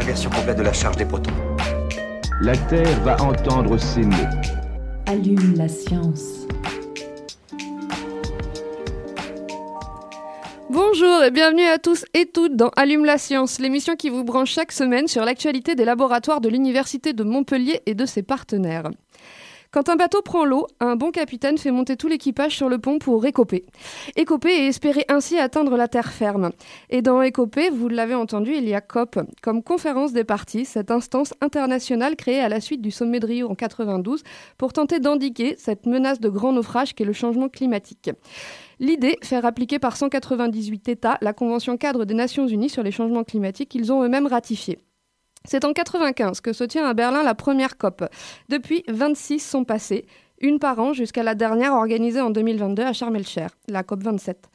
Inversion complète de la charge des protons. La Terre va entendre ces mots. Allume la science. Bonjour et bienvenue à tous et toutes dans Allume la science, l'émission qui vous branche chaque semaine sur l'actualité des laboratoires de l'Université de Montpellier et de ses partenaires. Quand un bateau prend l'eau, un bon capitaine fait monter tout l'équipage sur le pont pour écoper. Écoper et espérer ainsi atteindre la terre ferme. Et dans écoper, vous l'avez entendu, il y a COP, comme conférence des parties, cette instance internationale créée à la suite du sommet de Rio en 92 pour tenter d'indiquer cette menace de grand naufrage qu'est le changement climatique. L'idée, faire appliquer par 198 États la Convention cadre des Nations Unies sur les changements climatiques qu'ils ont eux-mêmes ratifiée. C'est en 95 que se tient à Berlin la première COP. Depuis, 26 sont passées, une par an jusqu'à la dernière organisée en 2022 à Sharm la COP 27.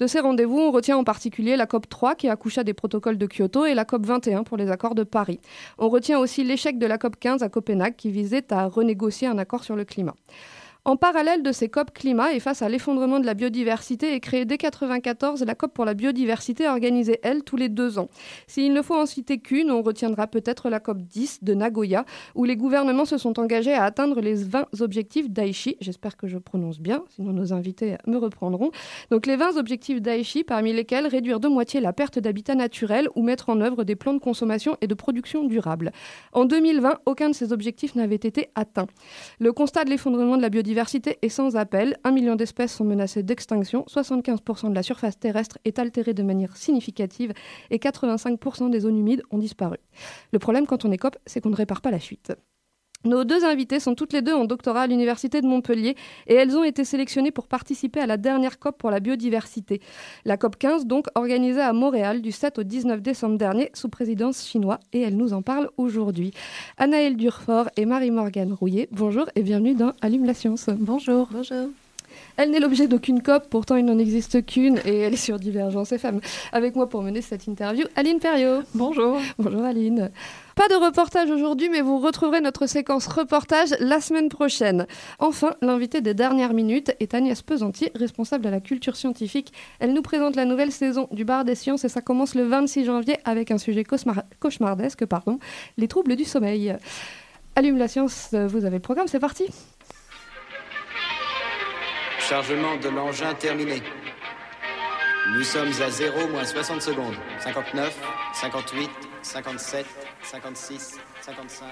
De ces rendez-vous, on retient en particulier la COP 3 qui accoucha des protocoles de Kyoto et la COP 21 pour les accords de Paris. On retient aussi l'échec de la COP 15 à Copenhague qui visait à renégocier un accord sur le climat. En parallèle de ces COP climat et face à l'effondrement de la biodiversité est créée dès 1994 la COP pour la biodiversité organisée, elle, tous les deux ans. S'il ne faut en citer qu'une, on retiendra peut-être la COP 10 de Nagoya, où les gouvernements se sont engagés à atteindre les 20 objectifs d'Aichi. J'espère que je prononce bien, sinon nos invités me reprendront. Donc les 20 objectifs d'Aichi, parmi lesquels réduire de moitié la perte d'habitat naturel ou mettre en œuvre des plans de consommation et de production durable. En 2020, aucun de ces objectifs n'avait été atteint. Le constat de l'effondrement de la biodiversité est sans appel. Un million d'espèces sont menacées d'extinction, 75% de la surface terrestre est altérée de manière significative et 85% des zones humides ont disparu. Le problème quand on COP, c'est qu'on ne répare pas la fuite. Nos deux invités sont toutes les deux en doctorat à l'Université de Montpellier et elles ont été sélectionnées pour participer à la dernière COP pour la biodiversité. La COP 15, donc, organisée à Montréal du 7 au 19 décembre dernier sous présidence chinoise et elles nous en parlent aujourd'hui. Anaëlle Durfort et Marie-Morgane Rouillet, bonjour et bienvenue dans Allume la science. Bonjour. Bonjour. Elle n'est l'objet d'aucune COP, pourtant il n'en existe qu'une et elle est sur Divergence FM. Avec moi pour mener cette interview, Aline Perriot. Bonjour. Bonjour Aline. Pas de reportage aujourd'hui, mais vous retrouverez notre séquence reportage la semaine prochaine. Enfin, l'invité des dernières minutes est Agnès Pesanti, responsable de la culture scientifique. Elle nous présente la nouvelle saison du Bar des Sciences et ça commence le 26 janvier avec un sujet cauchemardesque, pardon, les troubles du sommeil. Allume la science, vous avez le programme, c'est parti. Chargement de l'engin terminé. Nous sommes à 0 moins 60 secondes. 59, 58, 57, 56, 55.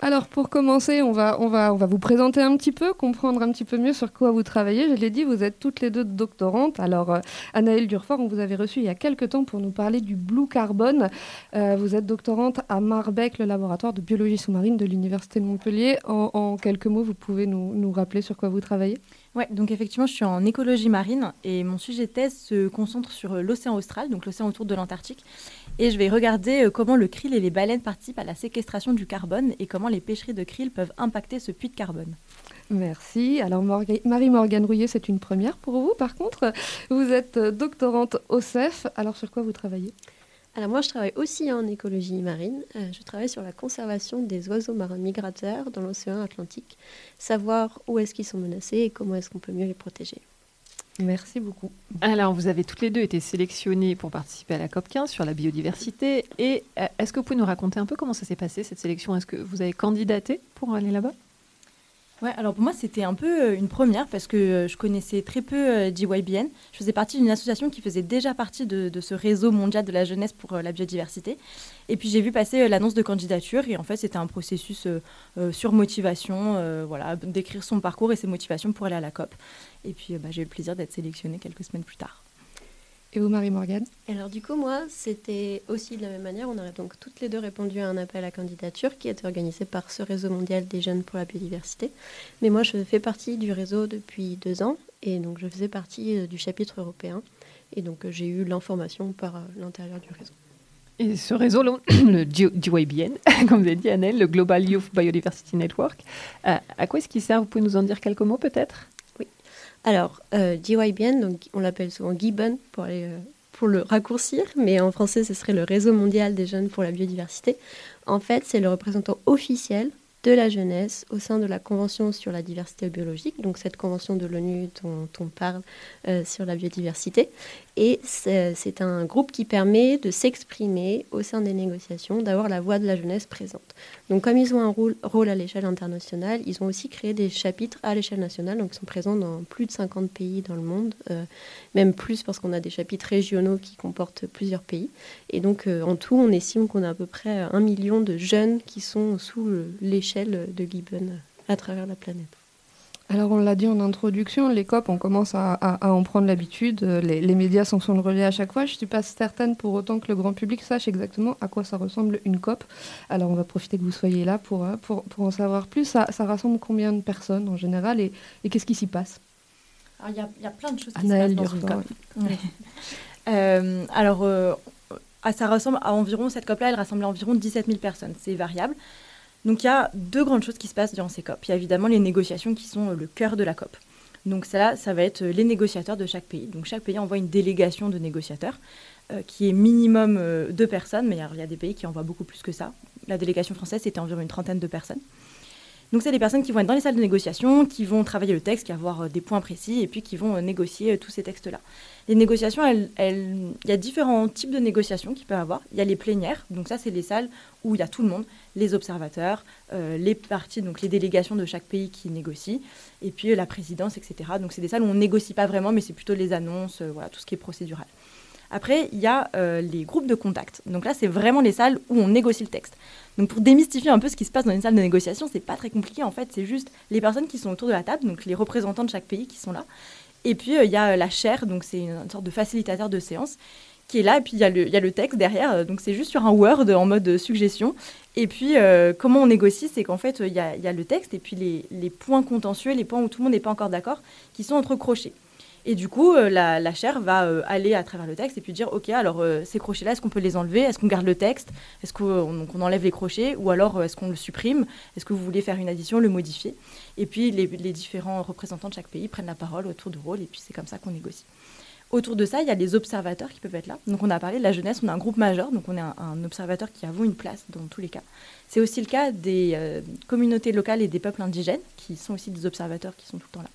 Alors pour commencer, on va, on, va, on va vous présenter un petit peu, comprendre un petit peu mieux sur quoi vous travaillez. Je l'ai dit, vous êtes toutes les deux doctorantes. Alors euh, Anaëlle Durfort, on vous avait reçu il y a quelques temps pour nous parler du Blue Carbone. Euh, vous êtes doctorante à Marbec, le laboratoire de biologie sous-marine de l'Université de Montpellier. En, quelques mots, vous pouvez nous rappeler sur quoi vous travaillez? Ouais, donc effectivement, je suis en écologie marine et mon sujet de thèse se concentre sur l'océan austral, donc l'océan autour de l'Antarctique. Et je vais regarder comment le krill et les baleines participent à la séquestration du carbone et comment les pêcheries de krill peuvent impacter ce puits de carbone. Merci. Alors Marie-Morgane Rouillet, c'est une première pour vous. Par contre, vous êtes doctorante au CEF. Alors sur quoi vous travaillez? Alors moi, je travaille aussi en écologie marine. Euh, je travaille sur la conservation des oiseaux marins migrateurs dans l'océan Atlantique, savoir où est-ce qu'ils sont menacés et comment est-ce qu'on peut mieux les protéger. Merci beaucoup. Alors, vous avez toutes les deux été sélectionnées pour participer à la COP 15 sur la biodiversité. Et euh, est-ce que vous pouvez nous raconter un peu comment ça s'est passé, cette sélection? Est-ce que vous avez candidaté pour aller là-bas? Ouais, alors pour moi, c'était un peu une première parce que je connaissais très peu JYBN. Je faisais partie d'une association qui faisait déjà partie de, ce réseau mondial de la jeunesse pour la biodiversité. Et puis j'ai vu passer l'annonce de candidature et en fait, c'était un processus euh, sur motivation, euh, voilà, d'écrire son parcours et ses motivations pour aller à la COP. Et puis bah, j'ai eu le plaisir d'être sélectionnée quelques semaines plus tard. Et vous, Marie-Morgane Alors du coup, moi, c'était aussi de la même manière. On aurait donc toutes les deux répondu à un appel à candidature qui était organisé par ce réseau mondial des jeunes pour la biodiversité. Mais moi, je fais partie du réseau depuis deux ans et donc je faisais partie du chapitre européen. Et donc j'ai eu l'information par l'intérieur du réseau. Et ce réseau, le, GYBN, comme vous avez dit, Annelle, le Global Youth Biodiversity Network, euh, à quoi est-ce qu'il sert? Vous pouvez nous en dire quelques mots peut-être? Alors, euh, GYBN, donc on l'appelle souvent Gibbon euh, pour le raccourcir, mais en français ce serait le Réseau mondial des jeunes pour la biodiversité. En fait, c'est le représentant officiel de la jeunesse au sein de la Convention sur la diversité biologique, donc cette convention de l'ONU dont on parle euh, sur la biodiversité. Et c'est un groupe qui permet de s'exprimer au sein des négociations, d'avoir la voix de la jeunesse présente. Donc comme ils ont un rôle, à l'échelle internationale, ils ont aussi créé des chapitres à l'échelle nationale, donc ils sont présents dans plus de 50 pays dans le monde, euh, même plus parce qu'on a des chapitres régionaux qui comportent plusieurs pays. Et donc euh, en tout, on estime qu'on a à peu près un million de jeunes qui sont sous euh, l'échelle de Gibbon à travers la planète. Alors on l'a dit en introduction, les COP, on commence à, à- à en prendre l'habitude, les, les médias s'en sont le relais à chaque fois. Je ne suis pas certaine pour autant que le grand public sache exactement à quoi ça ressemble une COP. Alors on va profiter que vous soyez là pour, euh, pour, pour en savoir plus. Ça, ça rassemble combien de personnes en général et, et qu'est-ce qui s'y passe? Alors, il y a- il y, a plein de choses qui Anaëlle se passent dans une COP. Ouais. Euh, alors, euh, ah, ça ressemble à environ, cette COP-là, elle rassemble à environ 17 000 personnes. C'est variable. Donc, il y a deux grandes choses qui se passent durant ces COP. Il y a évidemment les négociations qui sont euh, le cœur de la COP. Donc, ça, ça va être euh, les négociateurs de chaque pays. Donc, chaque pays envoie une délégation de négociateurs euh, qui est minimum euh, deux personnes, mais il y a des pays qui envoient beaucoup plus que ça. La délégation française, c'était environ une trentaine de personnes. Donc, c'est des personnes qui vont être dans les salles de négociation, qui vont travailler le texte, qui vont avoir euh, des points précis, et puis qui vont euh, négocier euh, tous ces textes-là. Les négociations, il y a différents types de négociations qu'il peut y avoir. Il y a les plénières, donc ça, c'est les salles où il y a tout le monde, les observateurs, les parties, donc les délégations de chaque pays qui négocient, et puis la présidence, etc. Donc, c'est des salles où on négocie pas vraiment, mais c'est plutôt les annonces, voilà, tout ce qui est procédural. Après, il y a les groupes de contact. Donc là, c'est vraiment les salles où on négocie le texte. Donc pour démystifier un peu ce qui se passe dans une salle de négociation, c'est pas très compliqué. En fait, c'est juste les personnes qui sont autour de la table, donc les représentants de chaque pays qui sont là. Et puis euh, il y a euh, la chaire, donc c'est une, sorte de facilitateur de séance qui est là. Et puis il y, a le- texte derrière, euh, donc c'est juste sur un Word en mode suggestion. Et puis comment on négocie, c'est qu'en fait il y, a, il y a le texte et puis les, les points contentieux, les points où tout le monde n'est pas encore d'accord, qui sont entre crochets. Et du coup, euh, la, la chaire va euh, aller à travers le texte et puis dire, OK, alors euh, ces crochets-là, est-ce qu'on peut les enlever? Est-ce qu'on garde le texte? Est-ce qu'on on enlève les crochets? Ou alors est-ce qu'on le supprime? Est-ce que vous voulez faire une addition, le modifier? Et puis les, différents représentants de chaque pays prennent la parole autour de rôle et puis c'est comme ça qu'on négocie. Autour de ça, il y a les observateurs qui peuvent être là. Donc on a parlé de la jeunesse, on a un groupe majeur, donc on est un, observateur qui avoue une place dans tous les cas. C'est aussi le cas des communautés locales et des peuples indigènes, qui sont aussi des observateurs qui sont tout le temps là.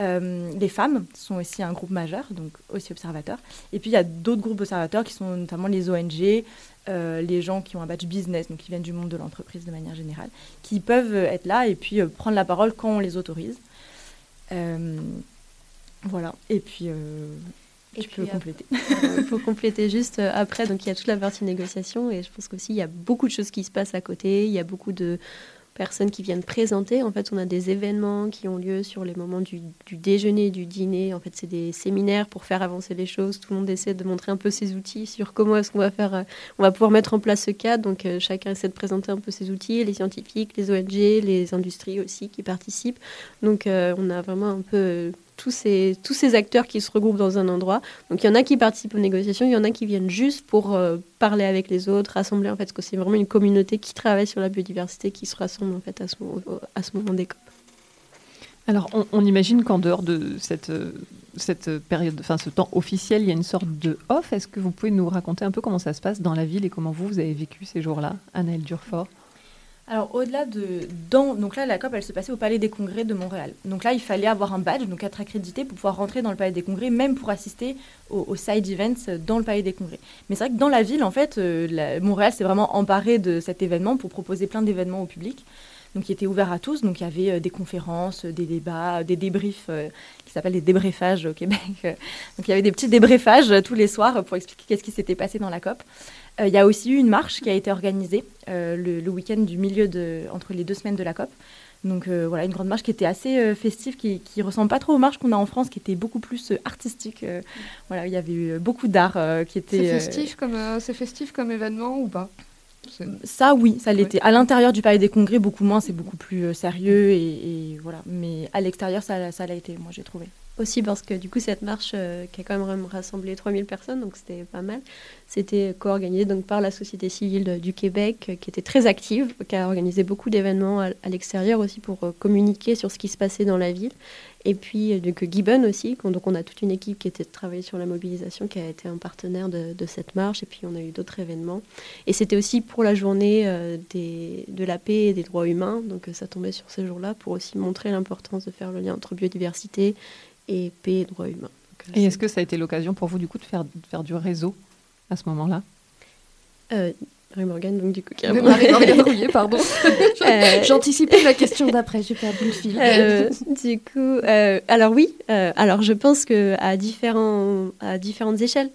Euh, les femmes sont aussi un groupe majeur, donc aussi observateurs. Et puis il y a d'autres groupes observateurs qui sont notamment les ONG, euh, les gens qui ont un badge business, donc qui viennent du monde de l'entreprise de manière générale, qui peuvent être là et puis euh, prendre la parole quand on les autorise. Voilà. Et puis Et tu peux compléter. Il faut compléter juste après. Donc, il y a toute la partie négociation et je pense qu'aussi, il y a beaucoup de choses qui se passent à côté. Il y a beaucoup de personnes qui viennent présenter. En fait, on a des événements qui ont lieu sur les moments du, déjeuner, du dîner. En fait, c'est des séminaires pour faire avancer les choses. Tout le monde essaie de montrer un peu ses outils sur comment est-ce qu'on va faire, euh, on va pouvoir mettre en place ce cadre. Donc, euh, chacun essaie de présenter un peu ses outils, les scientifiques, les ONG, les industries aussi qui participent. Donc, euh, on a vraiment un peu tous ces, tous ces acteurs qui se regroupent dans un endroit. Donc il y en a qui participent aux négociations, il y en a qui viennent juste pour euh, parler avec les autres, rassembler en fait, parce que c'est vraiment une communauté qui travaille sur la biodiversité qui se rassemble en fait à ce, moment des COP. Alors, on, imagine qu'en dehors de cette, cette période, enfin ce temps officiel, il y a une sorte de off. Est-ce que vous pouvez nous raconter un peu comment ça se passe dans la ville et comment vous, vous avez vécu ces jours-là, Anaëlle Durfort? Alors au-delà de donc là la COP elle se passait au Palais des Congrès de Montréal. Donc là il fallait avoir un badge donc être accrédité pour pouvoir rentrer dans le Palais des Congrès même pour assister aux, side events dans le Palais des Congrès. Mais c'est vrai que dans la ville en fait euh, Montréal s'est vraiment emparé de cet événement pour proposer plein d'événements au public. Donc qui étaient ouverts à tous. Donc il y avait euh, des conférences, euh, des débats, des débriefs qui s'appellent des débriefages au Québec. Donc il y avait des petits débriefages tous les soirs pour expliquer qu'est-ce qui s'était passé dans la COP. Euh, Il y a aussi eu une marche qui a été organisée euh, le, le week-end du milieu de, entre les deux semaines de la COP. Donc euh, voilà, une grande marche qui était assez euh, festive, qui, qui ressemble pas trop aux marches qu'on a en France, qui était beaucoup plus euh, artistique. euh, voilà, il y avait eu beaucoup d'art euh, qui était. C'est euh, festif, comme, euh, c'est festif comme événement ou pas? Ça, oui, ça l'était. À l'intérieur du Palais des Congrès, beaucoup moins, c'est beaucoup plus euh, sérieux et, et voilà. Mais à l'extérieur, ça, ça l'a été, moi j'ai trouvé. Aussi parce que du coup cette marche euh, qui a quand même rassemblé 3000 personnes, donc c'était pas mal, c'était co-organisé donc par la société civile du Québec euh, qui était très active, qui a organisé beaucoup d'événements à, l'extérieur aussi pour euh, communiquer sur ce qui se passait dans la ville. Et puis donc Gibbon aussi, donc on a toute une équipe qui était travaillée sur la mobilisation, qui a été un partenaire de, cette marche. Et puis on a eu d'autres événements. Et c'était aussi pour la journée de la paix et des droits humains, donc ça tombait sur ces jours-là pour aussi montrer l'importance de faire le lien entre biodiversité et paix et droits humains. Donc, euh, Et est-ce que ça a été l'occasion pour vous, du coup, de faire, de faire du réseau à ce moment-là? Euh, Marie Morgan, donc du coup, qui répond. Marie-Morgane Rouillet, pardon. Euh, J'anticipais la question d'après, j'ai perdu le fil. Euh, du coup, euh, alors oui, euh, alors je pense que à différents, à différentes échelles.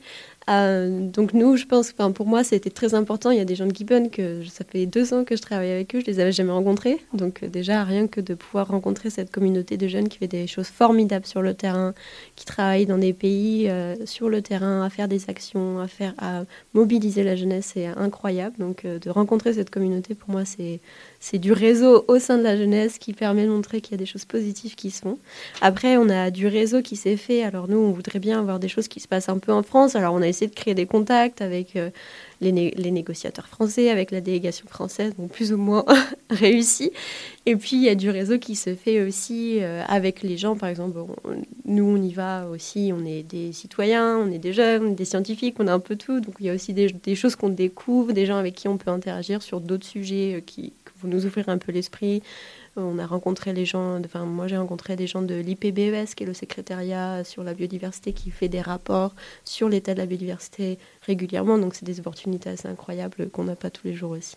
Euh, donc nous, je pense, enfin pour moi, c'était très important. Il y a des gens de Gibbon que ça fait deux ans que je travaille avec eux, je les avais jamais rencontrés. Donc euh, déjà rien que de pouvoir rencontrer cette communauté de jeunes qui fait des choses formidables sur le terrain, qui travaillent dans des pays euh, sur le terrain, à faire des actions, à faire, à mobiliser la jeunesse, c'est incroyable. Donc de rencontrer cette communauté, pour moi, c'est c'est du réseau au sein de la jeunesse qui permet de montrer qu'il y a des choses positives qui se font. Après, on a du réseau qui s'est fait. Alors nous, on voudrait bien avoir des choses qui se passent un peu en France. Alors on a essayé de créer des contacts avec euh, les, né- les négociateurs français, avec la délégation française, donc plus ou moins réussi. Et puis il y a du réseau qui se fait aussi euh, avec les gens. Par exemple, nous, on y va aussi. On est des citoyens, on est des jeunes, des scientifiques, on a un peu tout. Donc il y a aussi des, choses qu'on découvre, des gens avec qui on peut interagir sur d'autres sujets euh, qui vont nous ouvrir un peu l'esprit. On a rencontré les gens, enfin moi j'ai rencontré des gens de l'IPBES, qui est le secrétariat sur la biodiversité, qui fait des rapports sur l'état de la biodiversité régulièrement. Donc c'est des opportunités assez incroyables qu'on n'a pas tous les jours aussi.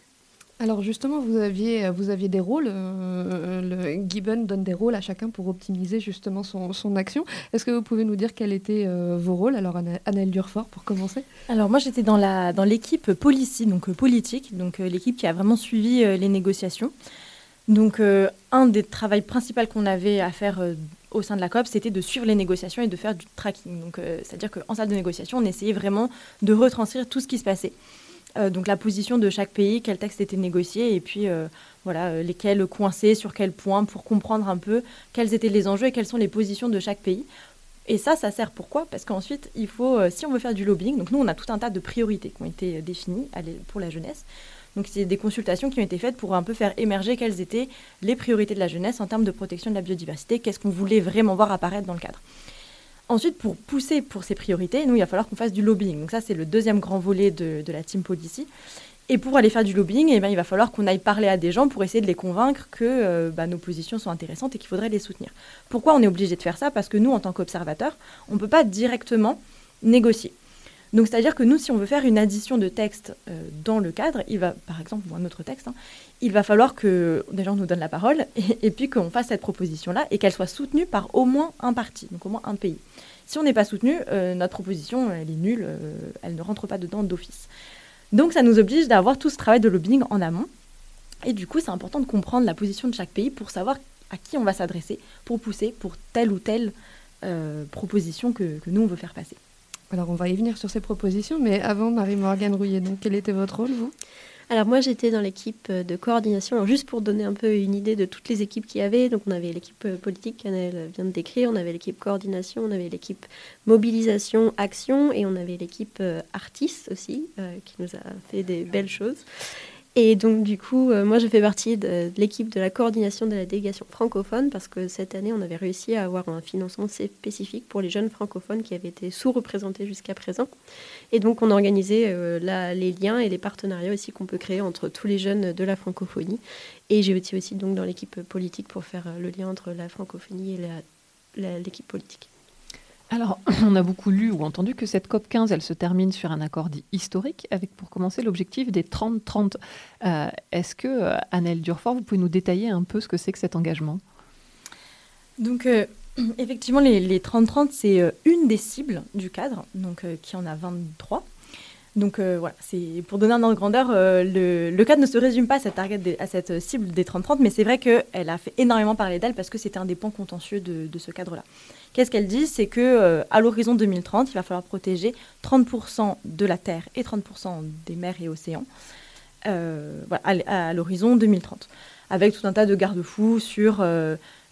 Alors justement, vous aviez, vous aviez des rôles. euh, le Gibbon donne des rôles à chacun pour optimiser justement son, son action. Est-ce que vous pouvez nous dire quels étaient euh, vos rôles? Alors Annelle Durfort, pour commencer. Alors moi j'étais dans la dans l'équipe policy, donc euh, politique, donc euh, l'équipe qui a vraiment suivi euh, les négociations. Donc euh, un des travaux principaux qu'on avait à faire euh, au sein de la COP, c'était de suivre les négociations et de faire du tracking. Donc euh, c'est-à-dire qu'en salle de négociation, on essayait vraiment de retranscrire tout ce qui se passait. Donc la position de chaque pays, quel texte était négocié et puis voilà lesquels coincés sur quel point pour comprendre un peu quels étaient les enjeux et quelles sont les positions de chaque pays. Et ça, ça sert pourquoi? Parce qu'ensuite, il faut, si on veut faire du lobbying, donc nous, on a tout un tas de priorités qui ont été définies pour la jeunesse. Donc, c'est des consultations qui ont été faites pour un peu faire émerger quelles étaient les priorités de la jeunesse en termes de protection de la biodiversité, qu'est-ce qu'on voulait vraiment voir apparaître dans le cadre. Ensuite, pour pousser pour ces priorités, nous, il va falloir qu'on fasse du lobbying. Donc ça, c'est le deuxième grand volet de, la team policy. Et pour aller faire du lobbying, eh ben, il va falloir qu'on aille parler à des gens pour essayer de les convaincre que euh, bah, nos positions sont intéressantes et qu'il faudrait les soutenir. Pourquoi on est obligé de faire ça? Parce que nous, en tant qu'observateurs, on ne peut pas directement négocier. Donc, c'est-à-dire que nous, si on veut faire une addition de texte euh, dans le cadre, il va, par exemple, ou un autre texte, hein, il va falloir que des gens nous donnent la parole et, puis qu'on fasse cette proposition-là et qu'elle soit soutenue par au moins un parti, donc au moins un pays. Si on n'est pas soutenu, euh, notre proposition, elle est nulle, euh, elle ne rentre pas dedans d'office. Donc, ça nous oblige d'avoir tout ce travail de lobbying en amont. Et du coup, c'est important de comprendre la position de chaque pays pour savoir à qui on va s'adresser pour pousser pour telle ou telle euh, proposition que nous, on veut faire passer. Alors on va y venir sur ces propositions, mais avant, Marie-Morgane Rouillet, donc quel était votre rôle, vous? Alors moi j'étais dans l'équipe euh, de coordination. Alors juste pour donner un peu une idée de toutes les équipes qu'il y avait, donc on avait l'équipe euh, politique qu'Annelle vient de décrire, on avait l'équipe coordination, on avait l'équipe mobilisation, action, et on avait l'équipe euh, artiste aussi, euh, qui nous a fait des belles choses. Et donc du coup, euh, moi je fais partie de, l'équipe de la coordination de la délégation francophone parce que cette année on avait réussi à avoir un financement spécifique pour les jeunes francophones qui avaient été sous-représentés jusqu'à présent. Et donc on a organisé euh, les liens et les partenariats aussi qu'on peut créer entre tous les jeunes de la francophonie. Et j'ai aussi donc dans l'équipe politique pour faire euh, le lien entre la francophonie et l'équipe politique. Alors, on a beaucoup lu ou entendu que cette COP 15, elle se termine sur un accord dit historique, avec pour commencer l'objectif des 30-30. Euh, Est-ce que, euh, Annelle Durfort, vous pouvez nous détailler un peu ce que c'est que cet engagement? Donc, euh, effectivement, les, les 30-30, c'est une des cibles du cadre, donc qui en a 23. Donc euh, voilà, c'est pour donner un ordre de grandeur, euh, le, cadre ne se résume pas à cette, target à cette cible des 30-30, mais c'est vrai qu'elle a fait énormément parler d'elle parce que c'était un des points contentieux de, ce cadre-là. Qu'est-ce qu'elle dit? C'est que euh, à l'horizon 2030, il va falloir protéger 30% de la Terre et 30% des mers et océans euh, à l'horizon 2030, avec tout un tas de garde-fous sur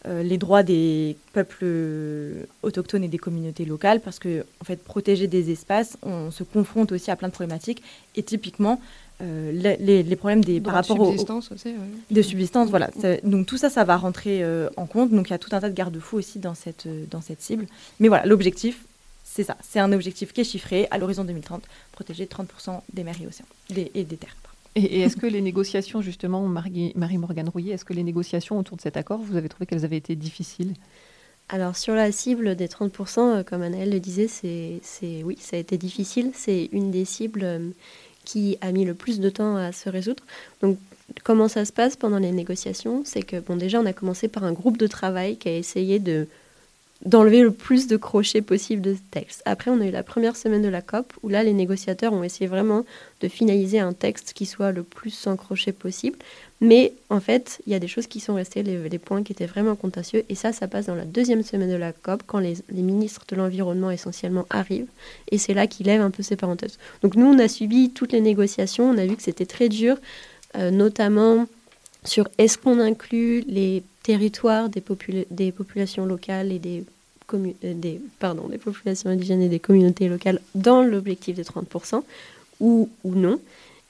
les droits des peuples euh, autochtones et des communautés locales, parce que en fait, protéger des espaces, on se confronte aussi à plein de problématiques. Et typiquement, euh, les, les- les problèmes des, par Droit rapport aux- subsistance aussi, ouais. de subsistance, voilà. Ça- donc tout ça, ça va rentrer euh, en compte. Donc il y a tout un tas de garde-fous aussi dans cette, euh, dans cette cible. Mais voilà, l'objectif, c'est ça. C'est un objectif qui est chiffré à l'horizon 2030, protéger 30% des mers et océans des- et des terres. Et, est-ce que les négociations, justement, Marie- Marie-Morgane Rouillet, est-ce que les négociations autour de cet accord, vous avez trouvé qu'elles avaient été difficiles? Alors sur la cible des 30%, euh, comme Anaëlle le disait, c'est- oui, ça a été difficile. C'est une des cibles euh, qui a mis le plus de temps à se résoudre. Donc comment ça se passe pendant les négociations? C'est que bon déjà on a commencé par un groupe de travail qui a essayé de d'enlever le plus de crochets possible de ce texte. Après, on a eu la première semaine de la COP, où là, les négociateurs ont essayé vraiment de finaliser un texte qui soit le plus sans crochet possible. Mais en fait, il y a des choses qui sont restées, les, points qui étaient vraiment contentieux. Et ça, ça passe dans la deuxième semaine de la COP, quand les, les ministres de l'Environnement essentiellement arrivent. Et c'est là qu'ils lèvent un peu ces parenthèses. Donc nous, on a subi toutes les négociations. On a vu que c'était très dur, euh, notamment sur est-ce qu'on inclut les territoires des, popula- des populations locales et des, euh, des, pardon, des populations indigènes et des communautés locales dans l'objectif des 30% ou, ou non.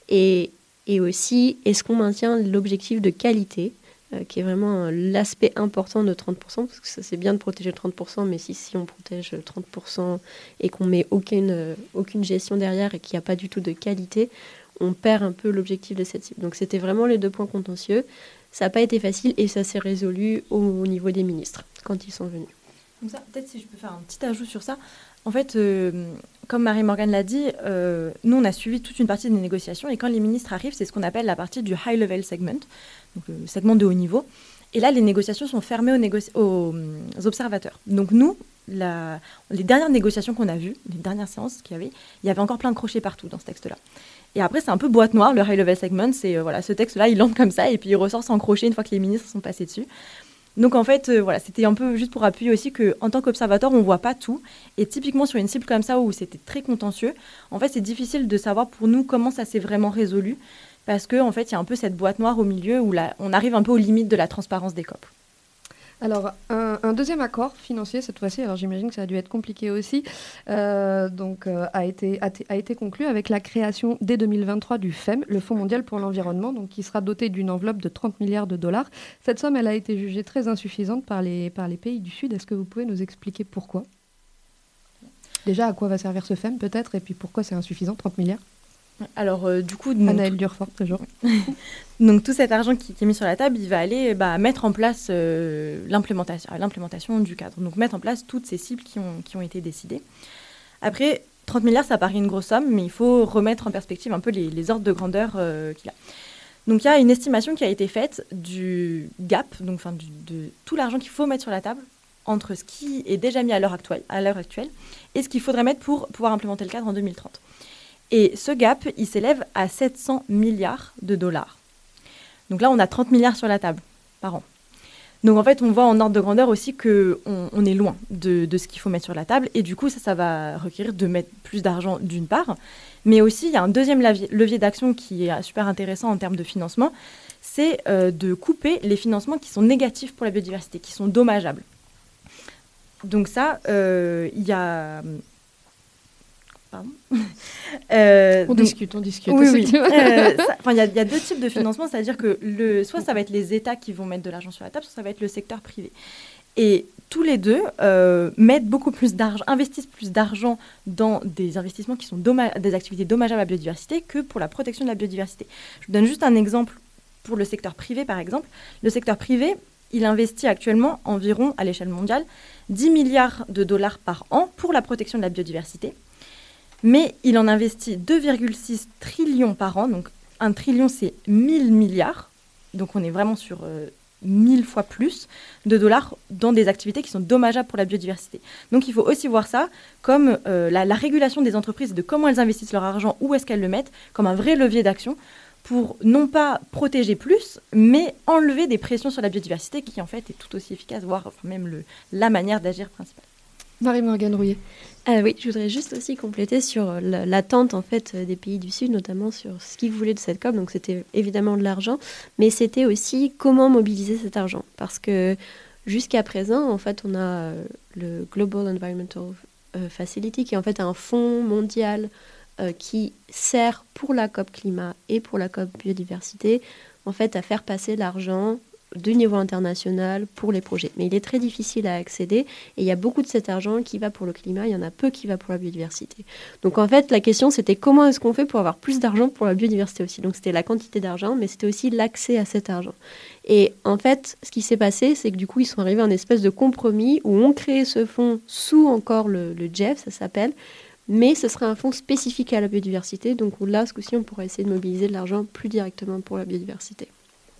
Et, et aussi, est-ce qu'on maintient l'objectif de qualité euh, qui est vraiment l'aspect important de 30%, parce que c'est bien de protéger le 30%, mais si, si on protège le 30% et qu'on met aucune, euh, aucune gestion derrière et qu'il n'y a pas du tout de qualité, on perd un peu l'objectif de cette cible. Donc c'était vraiment les deux points contentieux. Ça n'a pas été facile et ça s'est résolu au, au niveau des ministres quand ils sont venus. Comme ça, peut-être si je peux faire un petit ajout sur ça. En fait, euh, comme Marie-Morgane l'a dit, euh, nous, on a suivi toute une partie des négociations et quand les ministres arrivent, c'est ce qu'on appelle la partie du high level segment, donc le segment de haut niveau. Et là, les négociations sont fermées aux, euh, observateurs. Donc nous, les dernières négociations qu'on a vues, les dernières séances qu'il y avait, il y avait encore plein de crochets partout dans ce texte-là. Et après, c'est un peu boîte noire, le high level segment. C'est euh, voilà, ce texte-là, il entre comme ça et puis il ressort sans crochet une fois que les ministres sont passés dessus. Donc en fait, euh, voilà, c'était un peu juste pour appuyer aussi que en tant qu'observateur, on voit pas tout. Et typiquement sur une cible comme ça où c'était très contentieux, en fait, c'est difficile de savoir pour nous comment ça s'est vraiment résolu parce que en fait, il y a un peu cette boîte noire au milieu où là, on arrive un peu aux limites de la transparence des COP. Alors, un, deuxième accord financier cette fois-ci, alors j'imagine que ça a dû être compliqué aussi, euh, donc, euh, a, été, a, a été conclu avec la création dès 2023 du FEM, le Fonds mondial pour l'environnement, donc qui sera doté d'une enveloppe de 30 milliards de dollars. Cette somme, elle a été jugée très insuffisante par les, par les pays du Sud. Est-ce que vous pouvez nous expliquer pourquoi? Déjà, à quoi va servir ce FEM peut-être, et puis pourquoi c'est insuffisant, 30 milliards? Alors euh, du coup, Durfort, toujours. Donc tout cet argent qui, qui est mis sur la table, il va aller bah, mettre en place euh, l'implémentation, l'implémentation du cadre. Donc mettre en place toutes ces cibles qui ont, qui ont été décidées. Après, 30 milliards, ça paraît une grosse somme, mais il faut remettre en perspective un peu les, les ordres de grandeur euh, qu'il a. Donc il y a une estimation qui a été faite du gap, donc enfin du- de tout l'argent qu'il faut mettre sur la table entre ce qui est déjà mis à l'heure actuelle, à l'heure actuelle et ce qu'il faudrait mettre pour pouvoir implémenter le cadre en 2030. Et ce gap, il s'élève à 700 milliards de dollars. Donc là, on a 30 milliards sur la table par an. Donc en fait, on voit en ordre de grandeur aussi qu'on on est loin de, ce qu'il faut mettre sur la table. Et du coup, ça, ça va requérir de mettre plus d'argent d'une part. Mais aussi, il y a un deuxième levier, levier d'action qui est super intéressant en termes de financement. C'est euh, de couper les financements qui sont négatifs pour la biodiversité, qui sont dommageables. Donc ça, euh, il y a... Pardon. Euh, On donc- discute, on discute. oui. Euh, Il y, a- il y a deux types de financement, c'est-à-dire que le, soit ça va être les États qui vont mettre de l'argent sur la table, soit ça va être le secteur privé. Et tous les deux euh, mettent beaucoup plus d'argent, investissent plus d'argent dans des investissements qui sont des activités dommageables à la biodiversité que pour la protection de la biodiversité. Je vous donne juste un exemple pour le secteur privé, par exemple. Le secteur privé, il investit actuellement environ, à l'échelle mondiale, 10 milliards de dollars par an pour la protection de la biodiversité mais il en investit 2,6 trillions par an. Donc un trillion, c'est 1000 milliards. Donc on est vraiment sur euh, 1000 fois plus de dollars dans des activités qui sont dommageables pour la biodiversité. Donc il faut aussi voir ça comme euh, la, la régulation des entreprises, de comment elles investissent leur argent, où est-ce qu'elles le mettent, comme un vrai levier d'action pour non pas protéger plus, mais enlever des pressions sur la biodiversité qui en fait est tout aussi efficace, voire même la manière d'agir principale. Marie-Morgane Rouillet. Ah oui, je voudrais juste aussi compléter sur euh, la- l'attente en fait euh, des pays du Sud, notamment sur ce qu'ils voulaient de cette COP. Donc c'était évidemment de l'argent, mais c'était aussi comment mobiliser cet argent, parce que Jusqu'à présent, en fait, on a euh, le Global Environmental Facility, qui est en fait un fonds mondial qui sert pour la COP climat et pour la COP biodiversité, en fait, à faire passer l'argent du niveau international pour les projets. Mais il est très difficile à accéder et il y a beaucoup de cet argent qui va pour le climat, il y en a peu qui va pour la biodiversité. Donc en fait, la question c'était comment est-ce qu'on fait pour avoir plus d'argent pour la biodiversité aussi. Donc c'était la quantité d'argent, mais c'était aussi l'accès à cet argent. Et en fait, ce qui s'est passé, c'est que du coup, ils sont arrivés à une espèce de compromis où on crée ce fonds sous encore le, le GEF, ça s'appelle, mais ce serait un fonds spécifique à la biodiversité. Donc là, ce coup-ci, on pourrait essayer de mobiliser de l'argent plus directement pour la biodiversité.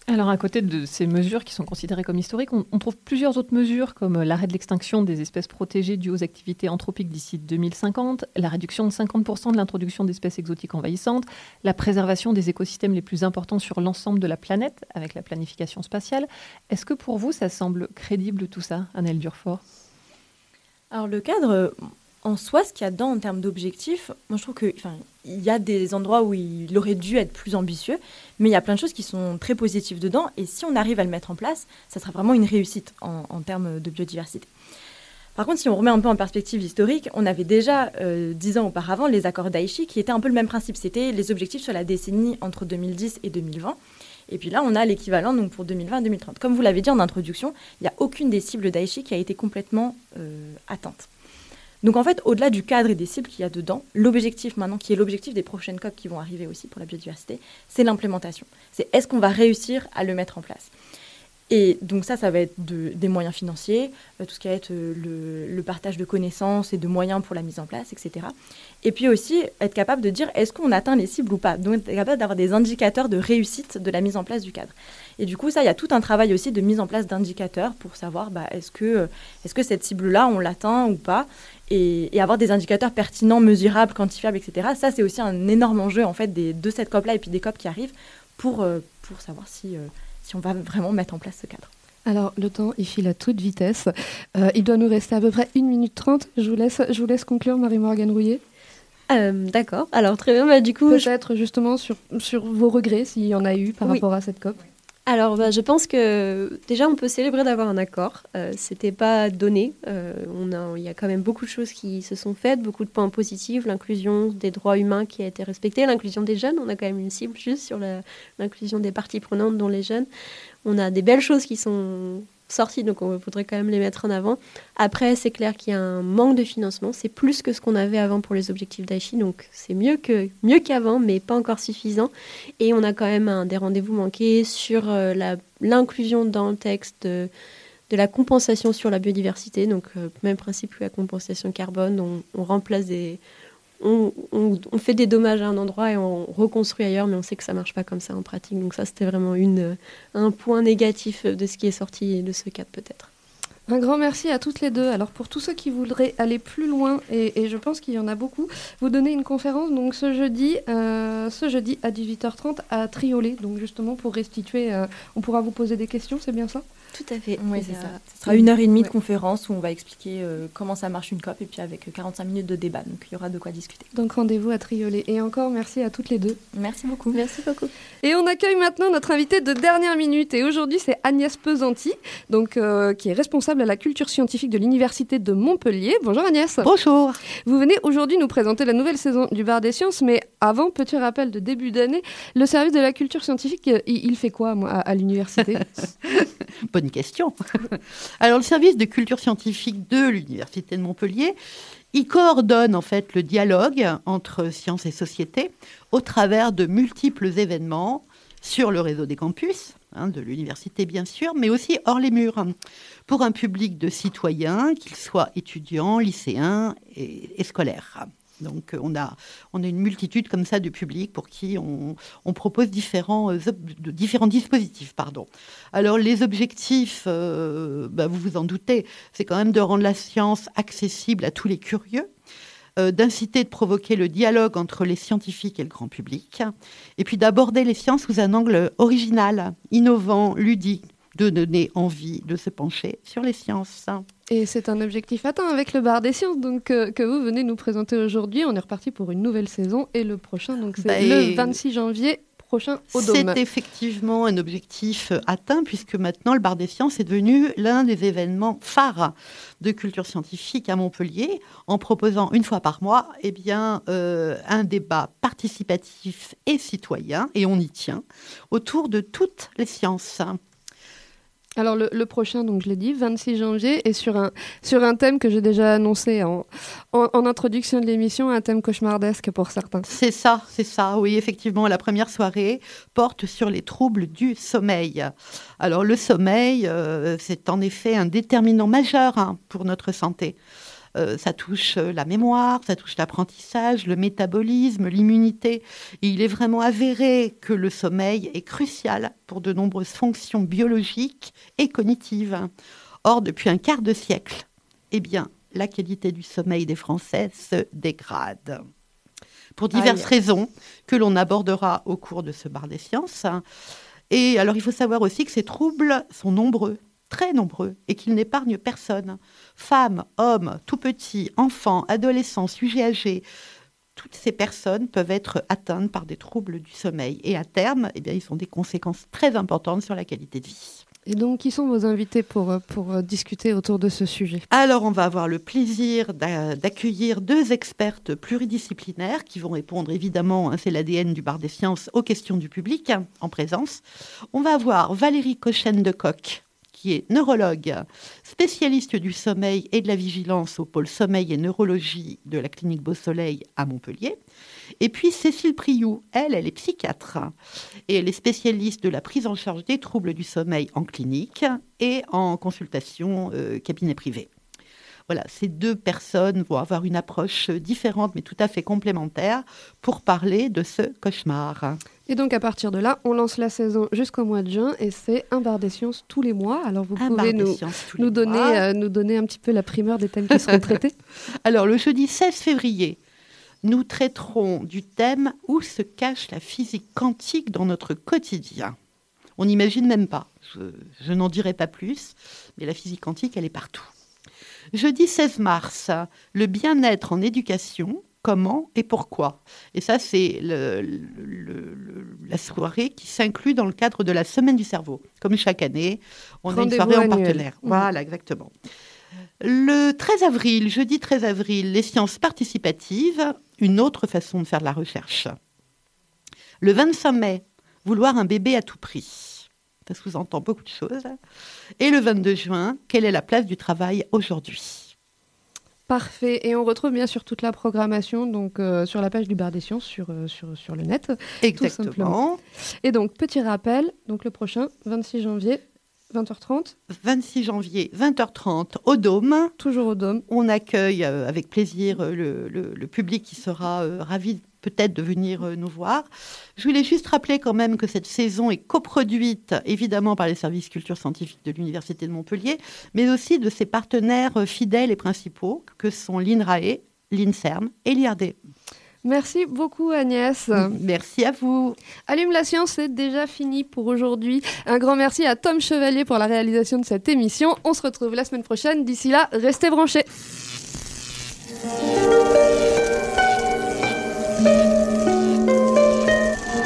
Alors, à côté de ces mesures qui sont considérées comme historiques, on, trouve plusieurs autres mesures comme euh, l'arrêt de l'extinction des espèces protégées dues aux activités anthropiques d'ici 2050, la réduction de 50% de l'introduction d'espèces exotiques envahissantes, la préservation des écosystèmes les plus importants sur l'ensemble de la planète avec la planification spatiale. Est-ce que pour vous, ça semble crédible tout ça, Annelle Durfort Alors le cadre, en soi, ce qu'il y a dedans en termes d'objectifs, moi je trouve que, il y a des endroits où il aurait dû être plus ambitieux, mais il y a plein de choses qui sont très positives dedans, et si on arrive à le mettre en place, ça sera vraiment une réussite en, en termes de biodiversité. Par contre, si on remet un peu en perspective historique, on avait déjà, euh, dix ans auparavant, les accords d'Aichi, qui étaient un peu le même principe. C'était les objectifs sur la décennie entre 2010 et 2020. Et puis là, on a l'équivalent donc pour 2020-2030. Comme vous l'avez dit en introduction, il n'y a aucune des cibles d'Aichi qui a été complètement euh, atteinte. Donc en fait, au-delà du cadre et des cibles qu'il y a dedans, l'objectif maintenant, qui est l'objectif des prochaines COP qui vont arriver aussi pour la biodiversité, c'est l'implémentation. C'est est-ce qu'on va réussir à le mettre en place? Et donc ça, ça va être de, des moyens financiers, euh, tout ce qui va être euh, le, partage de connaissances et de moyens pour la mise en place, etc. Et puis aussi être capable de dire est-ce qu'on atteint les cibles ou pas? Donc être capable d'avoir des indicateurs de réussite de la mise en place du cadre. Et du coup, ça, il y a tout un travail aussi de mise en place d'indicateurs pour savoir bah, est-ce que, est que cette cible-là, on l'atteint ou pas? Et, avoir des indicateurs pertinents, mesurables, quantifiables, etc. Ça, c'est aussi un énorme enjeu en fait de cette COP-là et puis des COP qui arrivent pour, euh, pour savoir si... Si on va vraiment mettre en place ce cadre. Alors, le temps, il file à toute vitesse. Euh, il doit nous rester à peu près 1 minute 30. Je vous laisse, je vous laisse conclure, Marie-Morgane Rouillet. Euh, D'accord. Alors, très bien. Bah, du coup, Peut-être je... justement sur, sur vos regrets, s'il y en a eu par oui. rapport à cette COP. Alors, bah, je pense que déjà, on peut célébrer d'avoir un accord. Euh, C'était pas donné. Euh, il y a quand même beaucoup de choses qui se sont faites, beaucoup de points positifs, l'inclusion des droits humains qui a été respectée, l'inclusion des jeunes. On a quand même une cible juste sur l'inclusion des parties prenantes, dont les jeunes. On a des belles choses qui sont sorties, donc on faudrait quand même les mettre en avant. Après, c'est clair qu'il y a un manque de financement. C'est plus que ce qu'on avait avant pour les objectifs d'Aichi, donc c'est mieux que mieux qu'avant, mais pas encore suffisant. Et on a quand même des rendez-vous manqués sur euh, l'inclusion dans le texte de, de, la compensation sur la biodiversité. Donc euh, même principe que la compensation carbone, on, on remplace des on, fait des dommages à un endroit et on reconstruit ailleurs, mais on sait que ça marche pas comme ça en pratique. Donc ça, c'était vraiment un point négatif de ce qui est sorti de ce cadre peut-être. Un grand merci à toutes les deux. Alors pour tous ceux qui voudraient aller plus loin, et, et je pense qu'il y en a beaucoup, vous donnez une conférence donc ce jeudi, euh, ce jeudi à 18h30 à Triolet. Donc justement pour restituer, euh, on pourra vous poser des questions, c'est bien ça? Tout à fait. Oui, c'est ça. Ce sera une heure et demie de conférence où on va expliquer euh, comment ça marche une COP et puis avec 45 minutes de débat. Donc il y aura de quoi discuter. Donc rendez-vous à Triolet. Et encore merci à toutes les deux. Merci beaucoup. Merci beaucoup. Et on accueille maintenant notre invité de dernière minute. Et aujourd'hui c'est Agnès Pesanti, donc euh, qui est responsable à la culture scientifique de l'Université de Montpellier. Bonjour Agnès. Bonjour. Vous venez aujourd'hui nous présenter la nouvelle saison du Bar des Sciences, mais avant, petit rappel de début d'année, le service de la culture scientifique, il, il fait quoi moi, à, à l'université Question. Alors le service de culture scientifique de l'Université de Montpellier, il coordonne en fait le dialogue entre sciences et société au travers de multiples événements sur le réseau des campus, hein, de l'université bien sûr, mais aussi hors les murs, pour un public de citoyens, qu'ils soient étudiants, lycéens et scolaires. Donc on a, on a une multitude comme ça de publics pour qui on, propose différents, euh, différents dispositifs. Pardon. Alors les objectifs, euh, bah, vous vous en doutez, c'est quand même de rendre la science accessible à tous les curieux. Euh, d'inciter, de provoquer le dialogue entre les scientifiques et le grand public, et puis d'aborder les sciences sous un angle original, innovant, ludique, de donner envie de se pencher sur les sciences. Et c'est un objectif atteint avec le bar des sciences donc, euh, que vous venez nous présenter aujourd'hui. On est reparti pour une nouvelle saison et le prochain, donc c'est bah le 26 janvier prochain au Dôme. C'est effectivement un objectif euh, atteint puisque maintenant le Bar des Sciences est devenu l'un des événements phares de culture scientifique à Montpellier en proposant une fois par mois eh bien, euh, un débat participatif et citoyen, et on y tient, autour de toutes les sciences. Alors le, prochain, donc je l'ai dit, 26 janvier, est sur un, sur un thème que j'ai déjà annoncé en, en, en introduction de l'émission, un thème cauchemardesque pour certains. C'est ça, c'est ça, oui, effectivement, la première soirée porte sur les troubles du sommeil. Alors le sommeil, euh, c'est en effet un déterminant majeur hein, pour notre santé. Euh, ça touche euh, la mémoire, ça touche l'apprentissage, le métabolisme, l'immunité. Il est vraiment avéré que le sommeil est crucial pour de nombreuses fonctions biologiques et cognitives. Or, depuis un quart de siècle, eh bien, la qualité du sommeil des Français se dégrade. Pour diverses Aïe. raisons que l'on abordera au cours de ce bar des sciences. Et alors, il faut savoir aussi que ces troubles sont nombreux, très nombreux, et qu'ils n'épargnent personne. Femmes, hommes, tout petits, enfants, adolescents, sujets âgés, toutes ces personnes peuvent être atteintes par des troubles du sommeil. Et à terme, eh bien, ils ont des conséquences très importantes sur la qualité de vie. Et donc, qui sont vos invités pour, euh, pour euh, discuter autour de ce sujet? Alors, on va avoir le plaisir d'a- d'accueillir deux expertes pluridisciplinaires qui vont répondre évidemment, hein, c'est l'ADN du bar des sciences, aux questions du public hein, en présence. On va avoir Valérie Cochen de Coq, qui est neurologue, spécialiste du sommeil et de la vigilance au pôle sommeil et neurologie de la clinique Beau-Soleil à Montpellier. Et puis Cécile Priou, elle, elle est psychiatre et elle est spécialiste de la prise en charge des troubles du sommeil en clinique et en consultation euh, cabinet privé. Voilà, ces deux personnes vont avoir une approche différente mais tout à fait complémentaire pour parler de ce cauchemar. Et donc, à partir de là, on lance la saison jusqu'au mois de juin et c'est un bar des sciences tous les mois. Alors, vous Un pouvez nous, nous, donner, euh, nous donner un petit peu la primeur des thèmes qui seront traités. Alors, le jeudi 16 février, nous traiterons du thème Où se cache la physique quantique dans notre quotidien? On n'imagine même pas. Je, je n'en dirai pas plus, mais la physique quantique, elle est partout. Jeudi 16 mars, le bien-être en éducation, comment et pourquoi. Et ça, c'est le- le- le- la soirée qui s'inclut dans le cadre de la Semaine du cerveau. Comme chaque année, on a une soirée en partenaire. Mhm. Voilà, exactement. Le 13 avril, jeudi 13 avril, les sciences participatives, une autre façon de faire de la recherche. Le 25 mai, vouloir un bébé à tout prix. Ça sous-entend beaucoup de choses. Et le 22 juin, quelle est la place du travail aujourd'hui? Parfait. Et on retrouve bien sûr toute la programmation donc, euh, sur la page du bar des sciences sur, euh, sur, sur le net. tout Exactement. simplement. Et donc, petit rappel, donc le prochain, 26 janvier, 20h30, 26 janvier, 20h30, au Dôme. toujours au Dôme. On accueille euh, avec plaisir le, le- le public qui sera ravi peut-être de venir euh, nous voir. Je voulais juste rappeler quand même que cette saison est coproduite évidemment par les services culture scientifique de l'Université de Montpellier, mais aussi de ses partenaires euh, fidèles et principaux que sont l'INRAE, l'INSERM et l'IRD. Merci beaucoup Agnès. Merci à vous. Allume la science, c'est déjà fini pour aujourd'hui. Un grand merci à Tom Chevalier pour la réalisation de cette émission. On se retrouve la semaine prochaine. D'ici là, restez branchés.